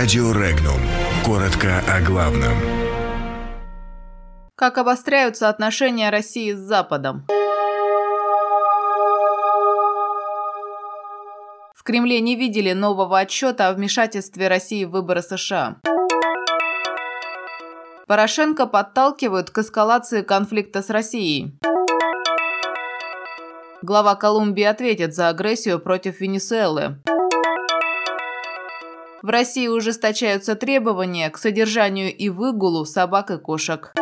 Радио Регнум. Коротко о главном. Как обостряются отношения России с Западом? В Кремле не видели нового отчета о вмешательстве России в выборы США. Порошенко подталкивают к эскалации конфликта с Россией. Глава Колумбии ответит за агрессию против Венесуэлы. В России ужесточаются требования к содержанию и выгулу собак и кошек.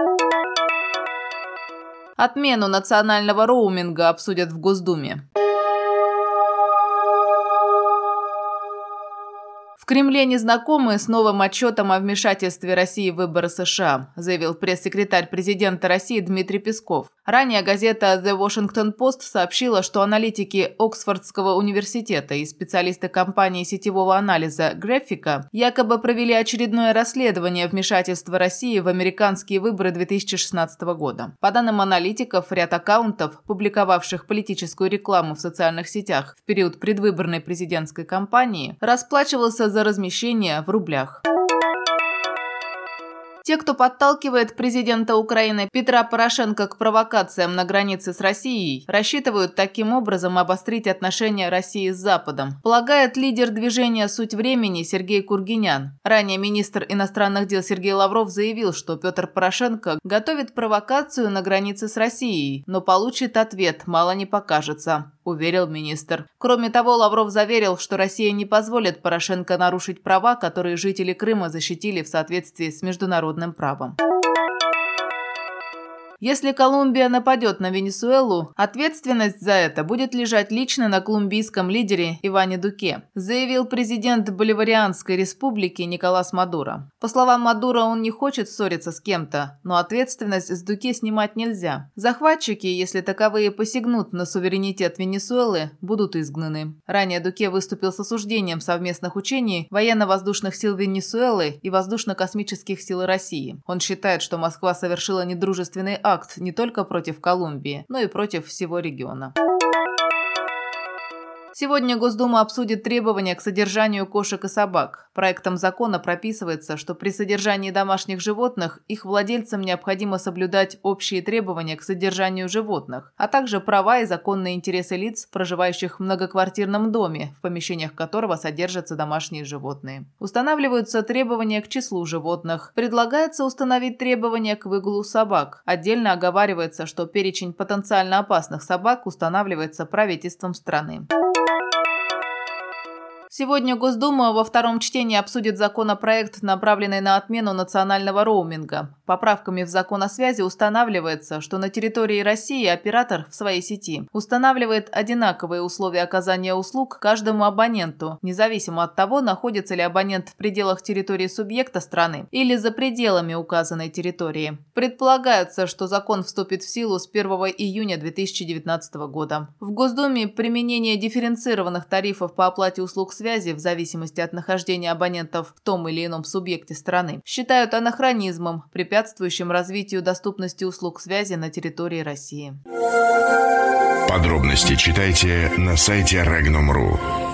Отмену национального роуминга обсудят в Госдуме. Кремле не знакомы с новым отчетом о вмешательстве России в выборы США, заявил пресс-секретарь президента России Дмитрий Песков. Ранее газета The Washington Post сообщила, что аналитики Оксфордского университета и специалисты компании сетевого анализа Графика якобы провели очередное расследование вмешательства России в американские выборы 2016 года. По данным аналитиков, ряд аккаунтов, публиковавших политическую рекламу в социальных сетях в период предвыборной президентской кампании, расплачивался за за размещение в рублях. Те, кто подталкивает президента Украины Петра Порошенко к провокациям на границе с Россией, рассчитывают таким образом обострить отношения России с Западом, полагает лидер движения «Суть времени» Сергей Кургинян. Ранее министр иностранных дел Сергей Лавров заявил, что Петр Порошенко готовит провокацию на границе с Россией, но получит ответ, мало не покажется уверил министр. Кроме того, Лавров заверил, что Россия не позволит Порошенко нарушить права, которые жители Крыма защитили в соответствии с международным правом. Если Колумбия нападет на Венесуэлу, ответственность за это будет лежать лично на колумбийском лидере Иване Дуке, заявил президент Боливарианской республики Николас Мадуро. По словам Мадуро, он не хочет ссориться с кем-то, но ответственность с Дуке снимать нельзя. Захватчики, если таковые посягнут на суверенитет Венесуэлы, будут изгнаны. Ранее Дуке выступил с осуждением совместных учений военно-воздушных сил Венесуэлы и воздушно-космических сил России. Он считает, что Москва совершила недружественный акт не только против Колумбии, но и против всего региона. Сегодня Госдума обсудит требования к содержанию кошек и собак. Проектом закона прописывается, что при содержании домашних животных их владельцам необходимо соблюдать общие требования к содержанию животных, а также права и законные интересы лиц, проживающих в многоквартирном доме, в помещениях которого содержатся домашние животные. Устанавливаются требования к числу животных. Предлагается установить требования к выгулу собак. Отдельно оговаривается, что перечень потенциально опасных собак устанавливается правительством страны. Сегодня Госдума во втором чтении обсудит законопроект, направленный на отмену национального роуминга. Поправками в закон о связи устанавливается, что на территории России оператор в своей сети устанавливает одинаковые условия оказания услуг каждому абоненту, независимо от того, находится ли абонент в пределах территории субъекта страны или за пределами указанной территории. Предполагается, что закон вступит в силу с 1 июня 2019 года. В Госдуме применение дифференцированных тарифов по оплате услуг связи связи в зависимости от нахождения абонентов в том или ином субъекте страны считают анахронизмом, препятствующим развитию доступности услуг связи на территории России. Подробности читайте на сайте Regnum.ru.